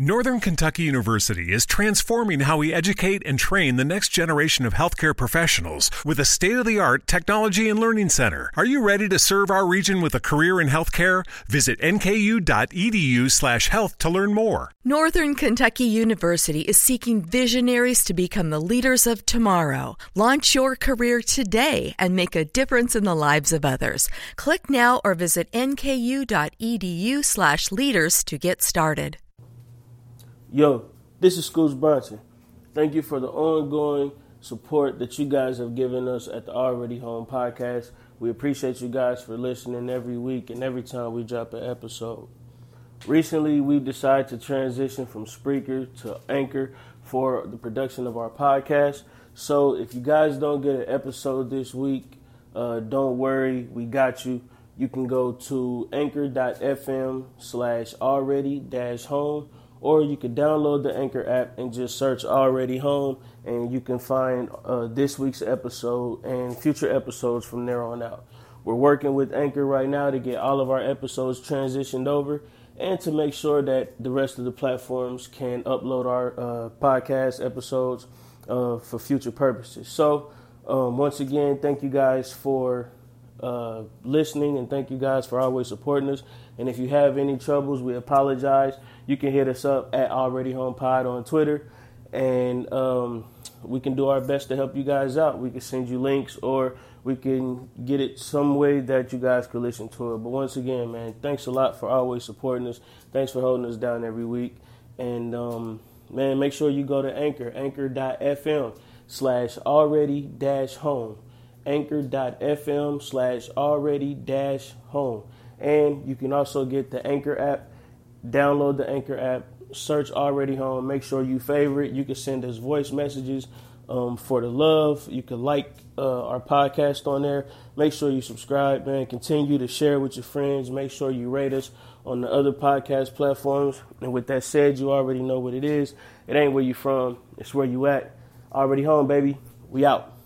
Northern Kentucky University is transforming how we educate and train the next generation of healthcare professionals with a state of the art technology and learning center. Are you ready to serve our region with a career in healthcare? Visit nku.edu/slash health to learn more. Northern Kentucky University is seeking visionaries to become the leaders of tomorrow. Launch your career today and make a difference in the lives of others. Click now or visit nku.edu/slash leaders to get started. Yo, this is Scoots Bronson. Thank you for the ongoing support that you guys have given us at the Already Home podcast. We appreciate you guys for listening every week and every time we drop an episode. Recently, we decided to transition from Spreaker to Anchor for the production of our podcast. So, if you guys don't get an episode this week, uh, don't worry, we got you. You can go to anchor.fm slash already dash home or you can download the Anchor app and just search Already Home, and you can find uh, this week's episode and future episodes from there on out. We're working with Anchor right now to get all of our episodes transitioned over and to make sure that the rest of the platforms can upload our uh, podcast episodes uh, for future purposes. So, um, once again, thank you guys for uh, listening and thank you guys for always supporting us. And if you have any troubles, we apologize you can hit us up at Already Home Pod on Twitter, and um, we can do our best to help you guys out. We can send you links, or we can get it some way that you guys could listen to it. But once again, man, thanks a lot for always supporting us. Thanks for holding us down every week, and um, man, make sure you go to Anchor, Anchor.fm slash Already dash Home, Anchor.fm slash Already dash Home, and you can also get the Anchor app download the Anchor app, search Already Home, make sure you favorite. You can send us voice messages um, for the love. You can like uh, our podcast on there. Make sure you subscribe, man. Continue to share with your friends. Make sure you rate us on the other podcast platforms. And with that said, you already know what it is. It ain't where you from, it's where you at. Already home, baby. We out.